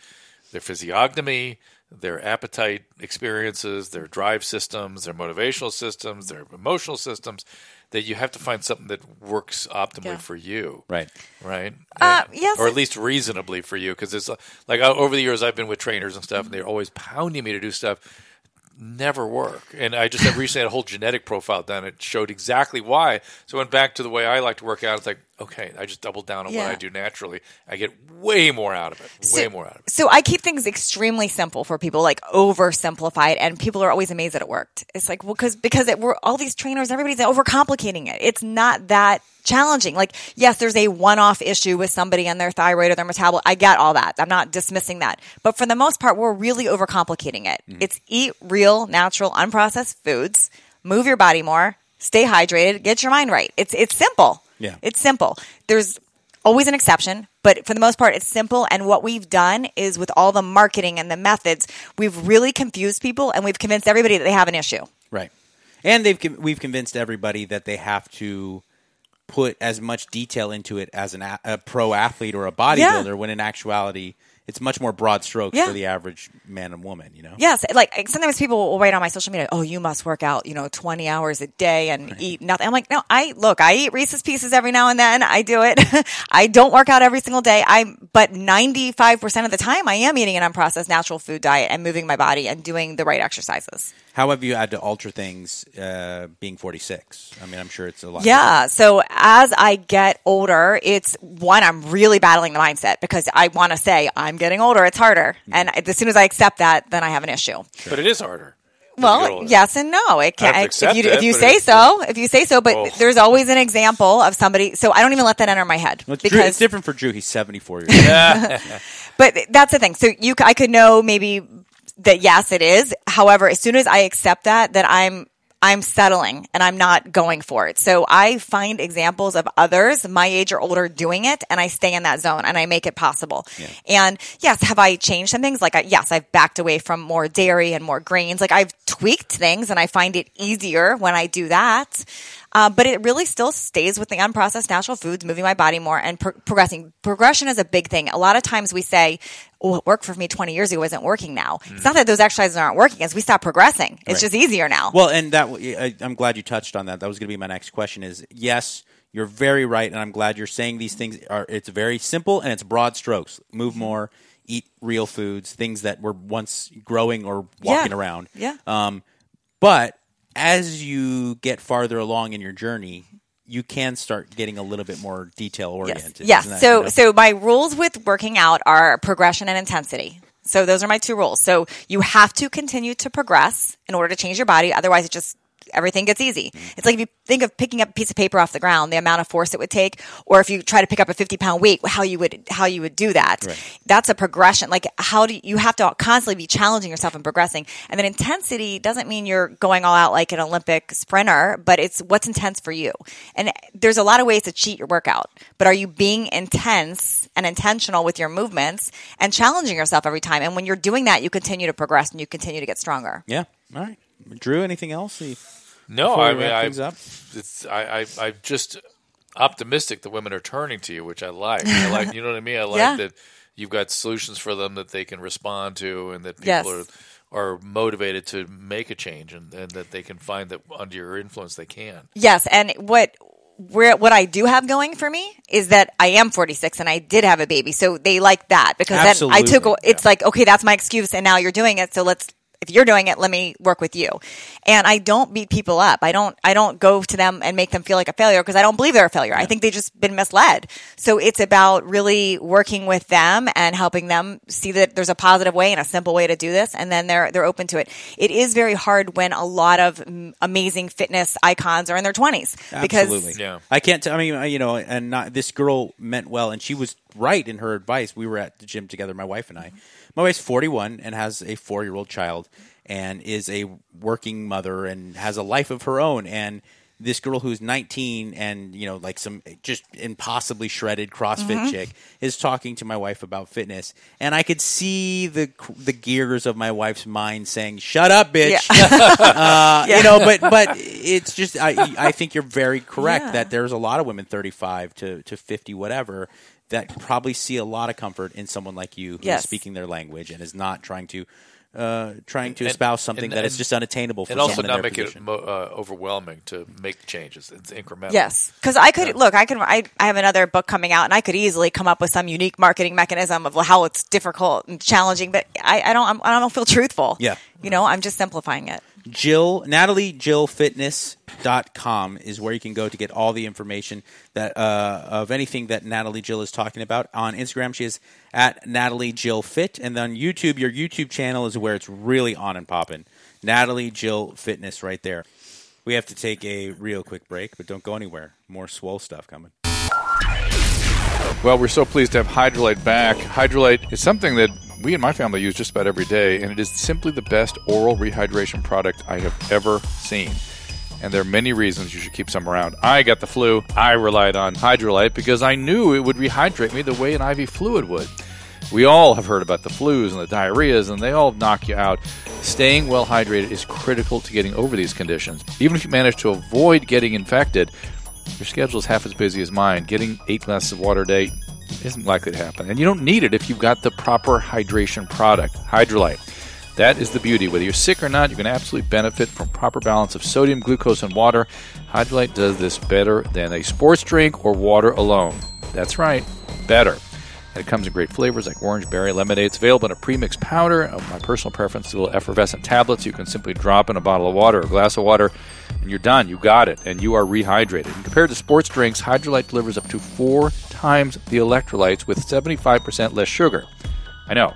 B: their physiognomy, their appetite experiences, their drive systems, their motivational systems, their emotional systems. That you have to find something that works optimally
C: Yeah.
B: for you
A: right.
B: right?
C: Uh,
B: Yeah.
C: yes.
B: or at least reasonably for you, because it's uh, like uh, over the years I've been with trainers and stuff, and they're always pounding me to do stuff. Never work, and I just recently had a whole genetic profile done. It showed exactly why. So I went back to the way I like to work out. It's like, okay, I just doubled down on what I do naturally. I get way more out of it. Way
C: So-
B: more out of it.
C: So I keep things extremely simple for people, like oversimplified, and people are always amazed that it worked. It's like, well, because because it, we're all these trainers, everybody's overcomplicating it. It's not that challenging. Like, yes, there's a one-off issue with somebody and their thyroid or their metabolism. I get all that. I'm not dismissing that, but for the most part, we're really overcomplicating it. Mm-hmm. It's eat real, natural, unprocessed foods, move your body more, stay hydrated, get your mind right. It's it's simple.
A: Yeah.
C: It's simple. There's always an exception, but for the most part, it's simple. And what we've done is with all the marketing and the methods, we've really confused people and we've convinced everybody that they have an issue.
A: Right. And they've we've convinced everybody that they have to put as much detail into it as an a, a pro athlete or a bodybuilder when in actuality it's much more broad strokes
C: Yeah.
A: for the average man and woman, you know.
C: Yes, like sometimes people will write on my social media, "Oh, you must work out, you know, twenty hours a day and eat nothing." I'm like, no, I look, I eat Reese's Pieces every now and then. I do it. I don't work out every single day. I, but ninety five percent of the time, I am eating an unprocessed natural food diet and moving my body and doing the right exercises.
A: How have you had to alter things uh, being 46? I mean, I'm sure it's a lot.
C: Yeah. So as I get older, it's one, I'm really battling the mindset because I want to say I'm getting older. It's harder. Mm. And as soon as I accept that, then I have an issue.
B: But it is harder. as you get
C: Well, yes and no. It can if you
B: it,
C: if you say so, if you say so. But
B: Oh.
C: there's always an example of somebody. So I don't even let that enter my head
A: Well, it's, Drew,
C: because
A: it's different for Drew. He's 74 years old.
C: But that's the thing. So you, I could know maybe that yes, it is. However, as soon as I accept that, that I'm, I'm settling and I'm not going for it. So I find examples of others my age or older doing it and I stay in that zone and I make it possible. And yes, have I changed some things? Like, I, yes, I've backed away from more dairy and more grains. Like I've tweaked things and I find it easier when I do that. Uh, but it really still stays with the unprocessed natural foods, moving my body more and pro- progressing. Progression is a big thing. A lot of times we say, "Oh, what worked for me 20 years ago isn't working now." It's not that those exercises aren't working; as we stop progressing, it's
A: Right.
C: just easier now.
A: Well, and that I, I'm glad you touched on that. That was going to be my next question. Is yes, you're very right, and I'm glad you're saying these things are. It's very simple and it's broad strokes. Move more, eat real foods, things that were once growing or walking
C: Yeah.
A: around.
C: Yeah.
A: Um, but as you get farther along in your journey, you can start getting a little bit more detail oriented.
C: Yes.
A: That,
C: So,
A: you know?
C: so my rules with working out are progression and intensity. So those are my two rules. So you have to continue to progress in order to change your body. Otherwise, it just everything gets easy. Mm-hmm. It's like if you think of picking up a piece of paper off the ground, the amount of force it would take, or if you try to pick up a 50 pound weight, how you would, how you would do that. That's a progression. Like how do you, you have to constantly be challenging yourself and progressing. And then intensity doesn't mean you're going all out like an Olympic sprinter, but it's what's intense for you. And there's a lot of ways to cheat your workout, but are you being intense and intentional with your movements and challenging yourself every time? And when you're doing that, you continue to progress and you continue to get stronger.
A: yeah. All right, Drew. Anything else? You-
B: No, I mean, I,
A: up?
B: It's, I, I, I'm just optimistic that women are turning to you, which I like. I like, you know what I mean? I like
C: Yeah.
B: that you've got solutions for them that they can respond to, and that people
C: Yes.
B: are are motivated to make a change, and, and that they can find that under your influence they can.
C: Yes, and what where what I do have going for me is that I am 46 and I did have a baby, so they like that because then I took.
A: Absolutely,
C: It's like okay, that's my excuse, and now you're doing it, so let's if you're doing it, let me work with you. And I don't beat people up. I don't, I don't go to them and make them feel like a failure because I don't believe they're a failure. I think they've just been misled. So it's about really working with them and helping them see that there's a positive way and a simple way to do this. And then they're, they're open to it. It is very hard when a lot of amazing fitness icons are in their 20s because
A: Absolutely.
B: Yeah.
A: I can't. T- I mean, uh, you know, and not, this girl meant well, and she was right in her advice. We were at the gym together, my wife and I. My wife's forty-one and has a four-year-old child, and is a working mother and has a life of her own. And this girl who's 19 and you know like some just impossibly shredded CrossFit chick is talking to my wife about fitness, and I could see the the gears of my wife's mind saying, "Shut up, bitch." uh, you know, but but it's just I I think you're very correct
C: Yeah.
A: that there's a lot of women 35 to to 50 whatever that probably see a lot of comfort in someone like you who's
C: Yes.
A: speaking their language and is not trying to uh, trying to
B: And-
A: espouse something
B: and-
A: that is just unattainable for
B: and also
A: someone in
B: not
A: their
B: make
A: position.
B: it mo- uh, overwhelming to make changes. It's incremental.
C: Yes, because I could look. I can. I, I have another book coming out, and I could easily come up with some unique marketing mechanism of how it's difficult and challenging. But I, I don't. I'm, I don't feel truthful.
A: Yeah.
C: you know, I'm just simplifying it.
A: Jill Natalie JillFitness.com is where you can go to get all the information that uh, of anything that Natalie Jill is talking about. On Instagram, she is at Natalie Jill Fit, and on YouTube, your YouTube channel is where it's really on and popping. Natalie Jill Fitness, right there. We have to take a real quick break, but don't go anywhere. More swole stuff coming.
B: Well, we're so pleased to have Hydralyte back. Hydralyte is something that we and my family use just about every day, and it is simply the best oral rehydration product I have ever seen. And there are many reasons you should keep some around. I got the flu. I relied on Hydralyte because I knew it would rehydrate me the way an IV fluid would. We all have heard about the flus and the diarrheas, and they all knock you out. Staying well hydrated is critical to getting over these conditions. Even if you manage to avoid getting infected, your schedule is half as busy as mine. Getting eight glasses of water a day isn't likely to happen. And you don't need it if you've got the proper hydration product, Hydralyte. That is the beauty. Whether you're sick or not, you can absolutely benefit from proper balance of sodium, glucose, and water. Hydralyte does this better than a sports drink or water alone. That's right, better. And it comes in great flavors like orange, berry, lemonade. It's available in a pre-mixed powder. Of my personal preference, little effervescent tablets you can simply drop in a bottle of water or a glass of water, and you're done. You got it, and you are rehydrated. And compared to sports drinks, Hydralyte delivers up to four times the electrolytes with 75% less sugar. I know.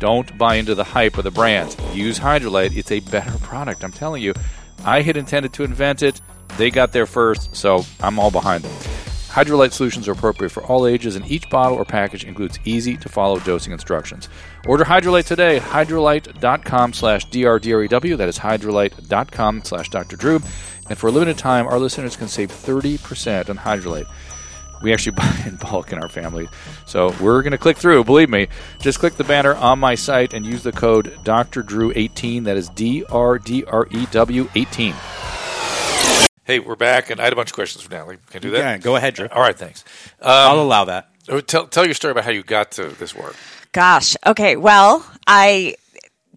B: Don't buy into the hype of the brands. Use Hydralyte. It's a better product. I'm telling you. I had intended to invent it. They got there first, so I'm all behind them. Hydralyte solutions are appropriate for all ages, and each bottle or package includes easy-to-follow dosing instructions. Order Hydralyte today at hydralyte.com slash DRDREW. That is hydralyte.com slash Dr. Drew. And for a limited time, our listeners can save 30% on Hydralyte. We actually buy in bulk in our family. So we're going to click through. Believe me, just click the banner on my site and use the code Dr. Drew 18 That is D R D R E W 18. Hey, we're back, and I had a bunch of questions for Natalie. Can I do that?
A: Yeah, go ahead, Drew.
B: All right, thanks.
A: Um, I'll allow that.
B: Oh, Tell, tell your story about how you got to this work.
C: Gosh. Okay. Well, I,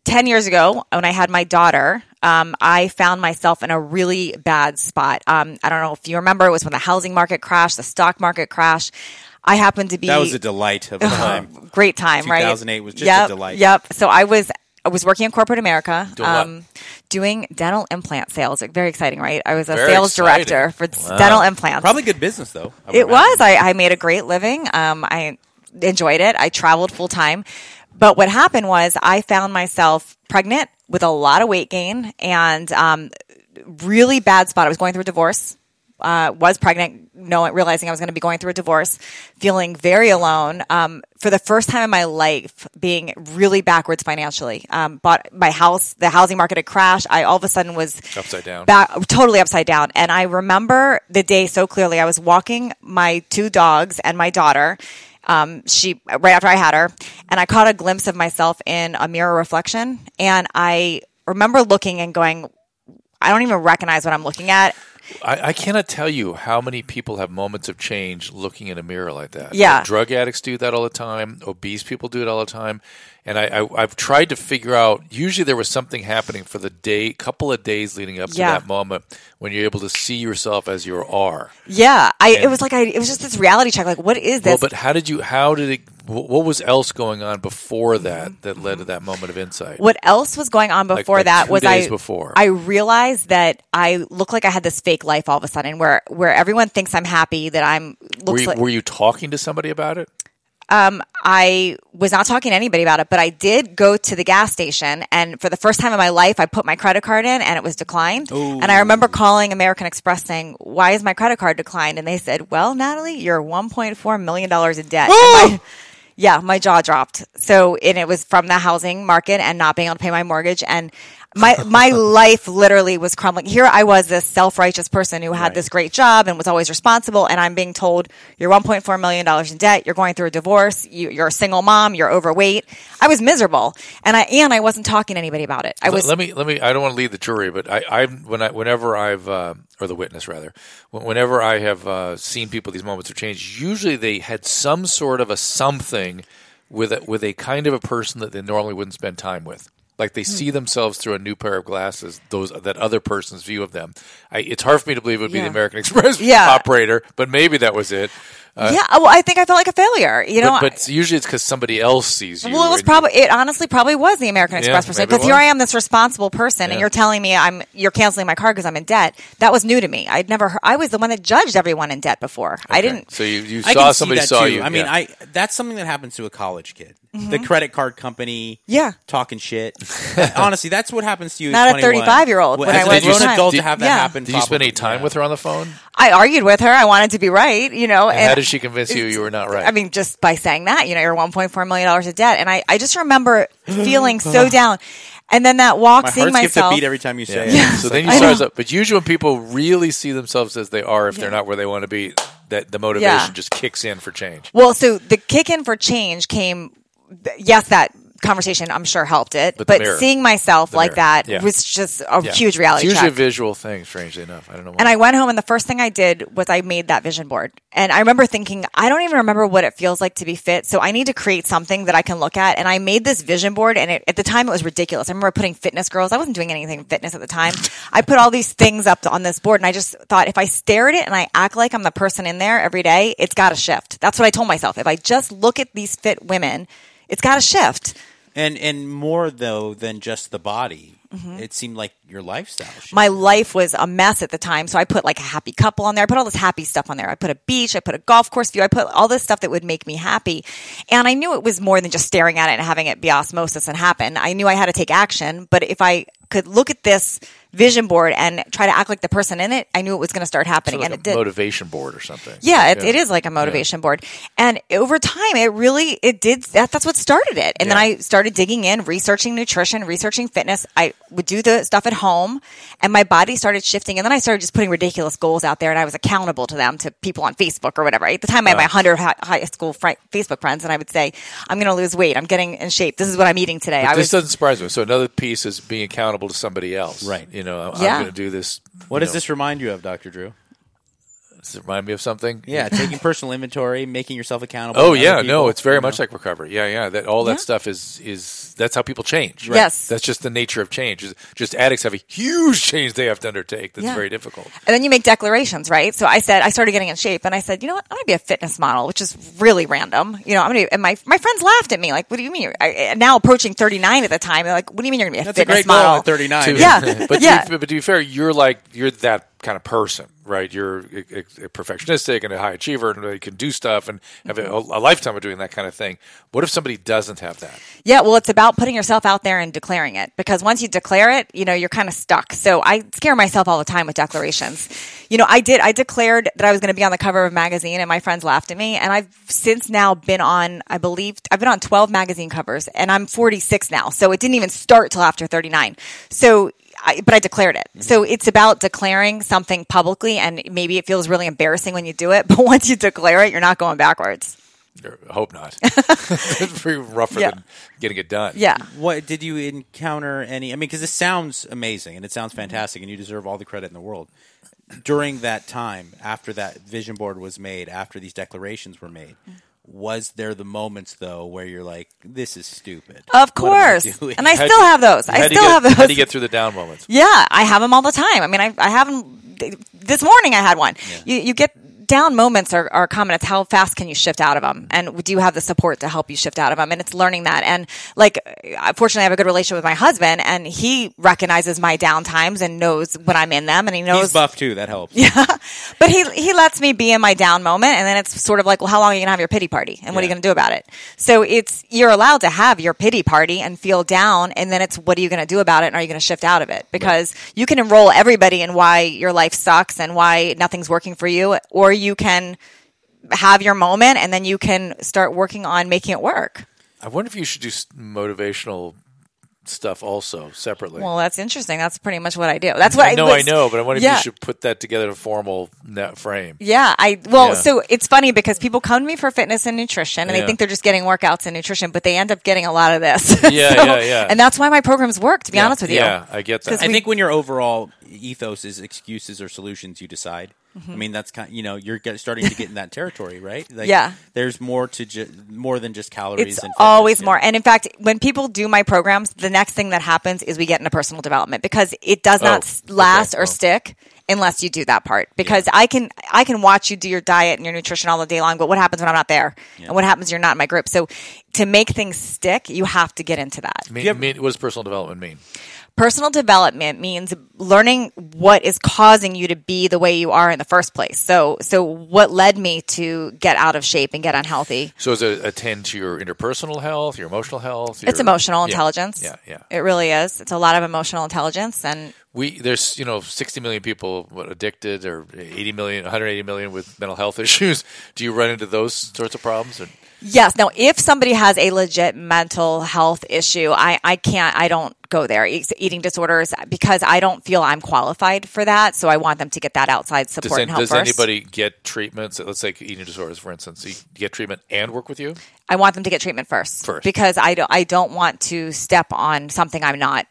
C: 10 years ago, when I had my daughter, um, I found myself in a really bad spot. Um, I don't know if you remember, it was when the housing market crashed, the stock market crashed. I happened to be
A: That was a delight of a time.
C: great time, right?
A: 2008 was just a delight.
C: Yep. So I was I was working in corporate America, um,
B: Doing
C: dental implant sales. Very exciting, right? I was a
B: Very
C: sales
B: exciting.
C: director for dental implants.
A: Probably good business though.
C: It
A: imagine.
C: was. I, I made a great living. Um, I enjoyed it. I traveled full time. But what happened was I found myself pregnant with a lot of weight gain and um, really bad spot. I was going through a divorce. Uh, was pregnant, knowing realizing I was going to be going through a divorce, feeling very alone. Um, for the first time in my life, being really backwards financially. Um, bought my house, the housing market had crashed. I all of a sudden was
B: Upside down.
C: back totally upside down. And I remember the day so clearly. I was walking my two dogs and my daughter. Um, she right after I had her, and I caught a glimpse of myself in a mirror reflection, and I remember looking and going, I don't even recognize what I'm looking at.
B: I, I cannot tell you how many people have moments of change looking in a mirror like that.
C: Yeah.
B: Drug addicts do that all the time. Obese people do it all the time. And I, I, I've tried to figure out. Usually, there was something happening for the day, couple of days leading up to
C: Yeah.
B: that moment when you're able to see yourself as you are.
C: Yeah, I. It was like I. It was just this reality check. Like, what is
B: Well,
C: this?
B: but how did you? How did it? What was else going on before that that led to that moment of insight?
C: What else was going on before
B: like
C: that
B: two
C: was I
B: before.
C: I realized that I look like I had this fake life all of a sudden where where everyone thinks I'm happy that I'm
B: Were you,
C: like
B: were you talking to somebody about it?
C: Um, I was not talking to anybody about it, but I did go to the gas station and for the first time in my life I put my credit card in and it was declined. And I remember calling American Express saying, "Why is my credit card declined?" And they said, "Well, Natalie, you're 1.4 million dollars in debt." My- yeah, my jaw dropped. So, and it was from the housing market and not being able to pay my mortgage and my my life literally was crumbling. Here I was, this self righteous person who had this great job and was always responsible, and I'm being told you're 1.4 million dollars in debt. You're going through a divorce. You, you're a single mom. You're overweight. I was miserable, and I and I wasn't talking to anybody about it. I
B: Let-
C: was
B: let me let me. I don't want to lead the jury, but I, I when I whenever I've uh, or the witness rather, whenever I have uh, seen people these moments of change, usually they had some sort of a something with a, with a kind of a person that they normally wouldn't spend time with. Like they see hmm. themselves through a new pair of glasses, those that other person's view of them. I, it's hard for me to believe it would be
C: Yeah.
B: the American Express
C: Yeah.
B: operator, but maybe that was it.
C: Yeah. Well, I think I felt like a failure. You know,
B: but, but usually it's because somebody else sees you.
C: Well, it was probably it. Honestly, probably was the American
B: Yeah,
C: Express person
B: maybe
C: because here. I am, this responsible person, and you're telling me I'm you're canceling my card because I'm in debt. That was new to me. I'd never. Heard, I was the one that judged everyone in debt before. I didn't.
B: So you, you
A: I
B: saw
A: can
B: somebody
A: see that
B: saw
A: too.
B: you.
A: I mean,
B: yeah.
A: I that's something that happens to a college kid. The credit card company,
C: Mm-hmm. Yeah.
A: talking shit. Honestly, that's what happens to you. at
C: Not a 35-year-old
A: Well,
C: when
A: as
C: I
A: a
C: was
A: grown
C: 21.
A: adult to
B: Did-
A: have that
C: yeah.
A: happen.
B: Did you spend any time
A: yeah.
B: with her on the phone?
C: I argued with her. I wanted to be right. You know,
B: And how did she convince you you were not right?
C: I mean, just by saying that, you know, you're 1.4 million dollars in debt, and I, I just remember feeling so down. And then that walk,
A: My
C: seeing
A: heart skips a
C: myself.
A: beat every time you say
B: Yeah.
A: it.
B: So then you start. up- But usually, when people really see themselves as they are, if they're not where they want to be, that the motivation
C: Yeah.
B: just kicks in for change.
C: Well, so the kick in for change came. Yes, that conversation I'm sure helped it,
B: But
C: but seeing myself
B: The
C: like
B: mirror.
C: that
B: Yeah.
C: was just a
B: Yeah.
C: huge reality
B: It's usually
C: check.
B: a visual thing. Strangely enough, I don't know. Why.
C: And I went home, and the first thing I did was I made that vision board. And I remember thinking, I don't even remember what it feels like to be fit. So I need to create something that I can look at. And I made this vision board, and it, at the time it was ridiculous. I remember putting fitness girls. I wasn't doing anything fitness at the time. I put all these things up on this board, and I just thought if I stare at it and I act like I'm the person in there every day, it's got to shift. That's what I told myself. If I just look at these fit women, it's got to shift.
A: And and more though than just the body, mm-hmm. it seemed like your lifestyle.
C: Mm-hmm. my life was a mess at the time. So I put like a happy couple on there. I put all this happy stuff on there. I put a beach. I put a golf course view. I put all this stuff that would make me happy. And I knew it was more than just staring at it and having it be osmosis and happen. I knew I had to take action. But if I could look at this vision board and try to act like the person in it, I knew it was going to start happening.
B: So like
C: and it did.
B: motivation board or something.
C: Yeah, it, it is like a motivation board. And over time, it really, it did, that, that's what started it. And then I started digging in, researching nutrition, researching fitness. I would do the stuff at home and my body started shifting. And then I started just putting ridiculous goals out there and I was accountable to them, to people on Facebook or whatever. At the time, I had my 100 hi- high school fri- Facebook friends and I would say, I'm going to lose weight. I'm getting in shape. This is what I'm eating today. I
B: this
C: was,
B: doesn't surprise me. So another piece is being accountable to somebody else.
A: Right.
B: You know, I'm
C: Yeah.
B: going to do this.
A: What does
B: know,
A: this remind you of, Doctor Drew?
B: Does it remind me of something?
A: Yeah, taking personal inventory, making yourself accountable.
B: Oh
A: to other
B: yeah, no, it's very
A: you know?
B: much like recovery. Yeah, yeah. That all that
C: Yeah.
B: stuff is is that's how people change.
C: Right. Yes.
B: that's just the nature of change. Is- Just addicts have a huge change they have to undertake. That's
C: Yeah.
B: very difficult.
C: And then you make declarations, right? So I said, I started getting in shape and I said, you know what? I'm going to be a fitness model, which is really random. You know, I'm going to, and my, my friends laughed at me. Like, what do you mean? I, now approaching 39 at the time. They're like, what do you mean you're going to be a
A: That's a
C: fitness
A: great goal
C: model?
A: at 39.
B: To-
C: Yeah.
B: but
C: Yeah.
B: To be, but to be fair, you're like you're that kind of person, right? You're a, a- perfectionistic and a high achiever, and you can do stuff and have a, mm-hmm. a lifetime of doing that kind of thing. What if somebody doesn't have that?
C: Yeah, well, it's about putting yourself out there and declaring it because once you declare it, you know, you're kind of stuck. So I scare myself all the time with declarations. You know, I did, I declared that I was going to be on the cover of a magazine and my friends laughed at me. And I've since now been on, I believe, I've been on 12 magazine covers and I'm 46 now. So it didn't even start till after 39. So, I, but I declared it. Mm-hmm. So it's about declaring something publicly and maybe it feels really embarrassing when you do it. But once you declare it, you're not going backwards.
B: I hope not. it's pretty rougher
C: Yeah.
B: than getting it done.
C: Yeah.
A: What did you encounter any? I mean, because this sounds amazing and it sounds mm-hmm. fantastic, and you deserve all the credit in the world. During that time, after that vision board was made, after these declarations were made, mm-hmm. Was there the moments though where you're like, "This is stupid"?
C: Of
A: What am I
C: course. And I
B: How'd
C: still
B: you-
C: have those. I
B: How do you
C: still
B: get-
C: have those.
B: How do you get through the down moments?
C: Yeah, I have them all the time. I mean, I, I have them. This morning, I had one. You, you get down moments are, are common. It's how fast can you shift out of them, and do you have the support to help you shift out of them? And it's learning that. And like, fortunately, I have a good relationship with my husband, and he recognizes my down times and knows when I'm in them, and he knows.
A: He's buff too. That helps. Yeah.
C: But he he lets me be in my down moment, and then it's sort of like, well, how long are you gonna have your pity party, and what are you gonna do about it? So it's you're allowed to have your pity party and feel down, and then it's what are you gonna do about it, and are you gonna shift out of it? Because you can enroll everybody in why your life sucks and why nothing's working for you, or you can have your moment, and then you can start working on making it work.
B: I wonder if you should do motivational stuff also separately.
C: Well, that's interesting. That's pretty much what I do. That's what I
B: I know,
C: was-
B: I know, but I wonder if you should put that together in a formal net frame.
C: Yeah, I well,
B: Yeah.
C: so it's funny because people come to me for fitness and nutrition, and
B: Yeah.
C: they think they're just getting workouts and nutrition, but they end up getting a lot of this.
B: Yeah,
C: So-
B: yeah, yeah.
C: And that's why my programs work. To be
B: Yeah,
C: honest with you,
B: yeah, I get that.
A: I
C: we-
A: think when your overall ethos is excuses or solutions, you decide.
C: Mm-hmm.
A: I mean, that's kind. Of, you know, you're starting to get in that territory, right? Like,
C: Yeah.
A: There's more to ju- more than just calories.
C: it's
A: and fitness,
C: always
A: yeah.
C: more. And in fact, when people do my programs, the next thing that happens is we get into personal development because it does not
B: Oh,
C: last
B: okay,
C: or
B: well.
C: stick unless you do that part. Because I can I can watch you do your diet and your nutrition all the day long, but what happens when I'm not there? And what happens when you're not in my group? So to make things stick, you have to get into that.
B: Mean, mean, what does personal development mean?
C: Personal development means learning what is causing you to be the way you are in the first place. So, so what led me to get out of shape and get unhealthy?
B: So does it attend to your interpersonal health, your emotional health?
C: It's emotional
B: Yeah,
C: intelligence.
B: Yeah, yeah.
C: It really is. It's a lot of emotional intelligence and
B: We there's you know 60 million people what, addicted or 80 million 180 million with mental health issues. Do you run into those sorts of problems? Or,
C: Yes. Now, if somebody has a legit mental health issue, I, I can't, I don't go there. Eat- Eating disorders, because I don't feel I'm qualified for that. So I want them to get that outside support
B: an-
C: and help
B: does
C: first.
B: anybody get treatments? Let's say eating disorders, for instance. You get treatment and work with you.
C: I want them to get treatment first.
B: First.
C: Because I don't, I don't want to step on something I'm not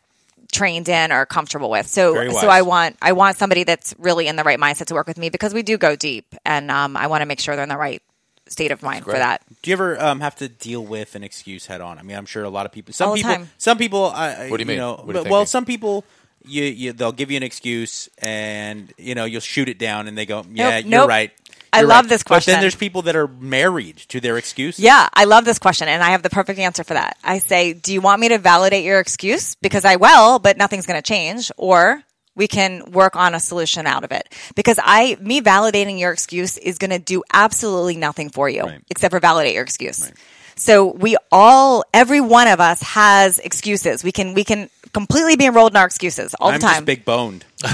C: trained in or comfortable with. So, so I want, I want somebody that's really in the right mindset to work with me because we do go deep and, um, I want to make sure they're in the right state of mind for that.
A: Do you ever um, have to deal with an excuse head on? I mean, I'm sure a lot of people. Some
C: All the
A: people.
C: time.
A: Some people. I,
B: What do you mean?
A: know,
B: What are you
A: but-
B: thinking?
A: well, some people. You, you, they'll give you an excuse, and you know you'll shoot it down, and they go, "Yeah,
C: Nope,
A: you're
C: nope.
A: right."
C: I
A: You're
C: love
A: right."
C: this
A: But then there's people that are married to their excuse.
C: Yeah, I love this question, and I have the perfect answer for that. I say, Do you want me to validate your excuse? Because I will, but nothing's going to change. Or we can work on a solution out of it. Because I, me validating your excuse is going to do absolutely nothing for you
A: Right.
C: except for validate your excuse. So we all, every one of us has excuses. We can, we can completely be enrolled in our excuses all
A: I'm
C: the time.
A: just big boned.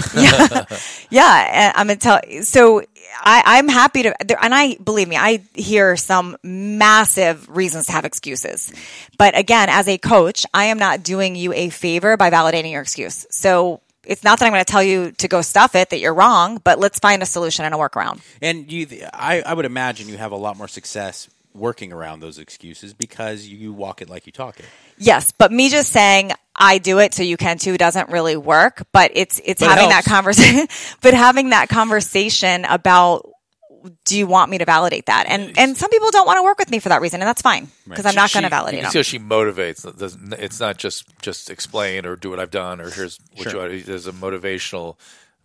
C: Yeah, and I'm gonna tell. So I, I'm happy to, and I believe me, I hear some massive reasons to have excuses. But again, as a coach, I am not doing you a favor by validating your excuse. So it's not that I'm going to tell you to go stuff it that you're wrong, but let's find a solution and a workaround.
A: And you, I, I would imagine you have a lot more success working around those excuses because you walk it like you talk it.
C: Yes, but me just saying I do it so you can too doesn't really work. But it's it's
A: But it
C: having that conversation, but having that conversation about do you want me to validate that? And and some people don't want to work with me for that reason, and that's fine because I'm not going to
B: You
C: validate
B: can see
C: them.
B: how she motivates. It's not just just explain or do what I've done or here's what
A: Sure.
B: you. There's a motivational.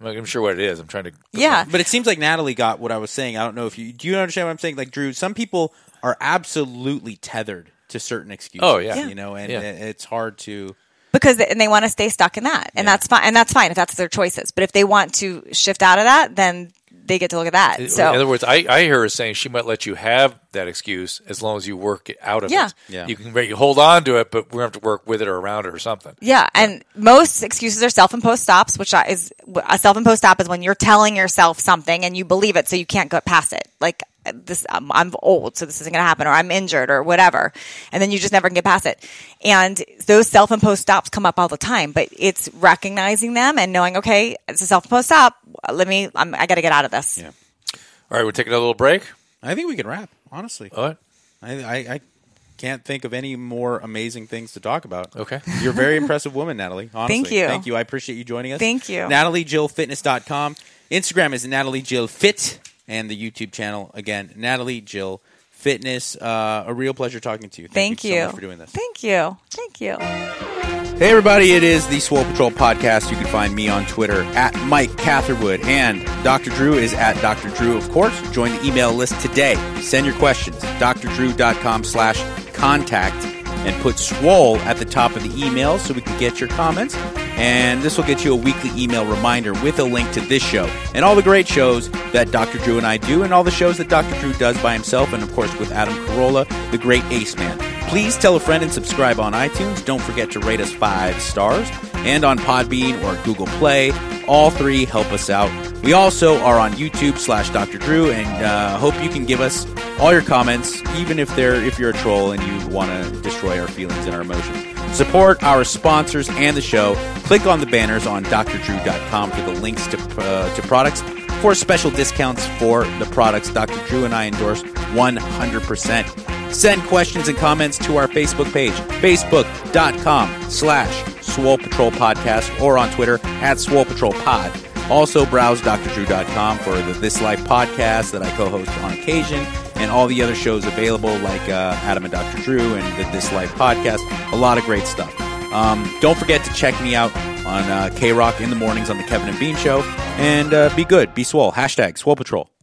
B: I'm sure what it is. I'm trying to.
C: Yeah.
A: But it seems like Natalie got what I was saying. I don't know if you do you understand what I'm saying? Like Drew, some people are absolutely tethered to certain excuses.
B: Oh, yeah. Yeah.
A: you know, and
B: Yeah.
A: it's hard to.
C: because and they want to stay stuck in that, and
A: Yeah.
C: that's fine. And that's fine if that's their choices. But if they want to shift out of that, then they get to look at that. So, in
B: other words, I, I hear her saying she might let you have that excuse as long as you work it out of
C: Yeah.
B: it.
A: Yeah.
B: You can you hold on to it, but we're going to have to work with it or around it or something.
C: Yeah, and most excuses are self-imposed stops, which is a self-imposed stop is when you're telling yourself something and you believe it, so you can't go past it. Like this, um, I'm old, so this isn't going to happen, or I'm injured, or whatever, and then you just never can get past it. And those self-imposed stops come up all the time, but it's recognizing them and knowing, okay, it's a self-imposed stop. Let me, I'm, I got to get out of this.
A: Yeah.
B: All right, we'll take another little break.
A: I think we can wrap. Honestly,
B: All right.
A: I, I, I can't think of any more amazing things to talk about.
B: Okay.
A: You're a very impressive woman, Natalie. Honestly.
C: Thank you.
A: Thank you. I appreciate you joining us.
C: Thank you.
A: NatalieJillFitness.com. Instagram is Natalie Jill Fit. And the YouTube channel, again, Natalie Jill fitness. Uh, a real pleasure talking to you.
C: Thank,
A: you,
C: you.
A: so much for doing this.
C: Thank you. Thank you.
A: Hey, everybody, it is the Swole Patrol podcast. You can find me on Twitter at Mike Catherwood, and Dr. Drew is at Dr. Drew, of course. Join the email list today. Send your questions, drdrew.com slash contact, and put Swole at the top of the email so we can get your comments. And this will get you a weekly email reminder with a link to this show and all the great shows that Dr. Drew and I do, and all the shows that Dr. Drew does by himself, and of course with Adam Carolla, the great Ace Man. Please tell a friend and subscribe on iTunes. Don't forget to rate us five stars. And on Podbean or Google Play. All three help us out. We also are on YouTube slash Dr. Drew and uh, hope you can give us all your comments, even if they're if you're a troll and you want to destroy our feelings and our emotions. Support our sponsors and the show. Click on the banners on drdrew.com for the links to, uh, to products for special discounts for the products Dr. Drew and I endorse 100%. Send questions and comments to our Facebook page, facebook.com slash Swole Patrol Podcast, or on Twitter at Swole Patrol Pod. Also, browse drdrew.com for the This Life podcast that I co host on occasion and all the other shows available, like uh, Adam and Dr. Drew and the This Life podcast. A lot of great stuff. Um, don't forget to check me out on uh, KROQ in the mornings on the Kevin and Bean Show. And uh, be good, be swole. Hashtag Swole Patrol.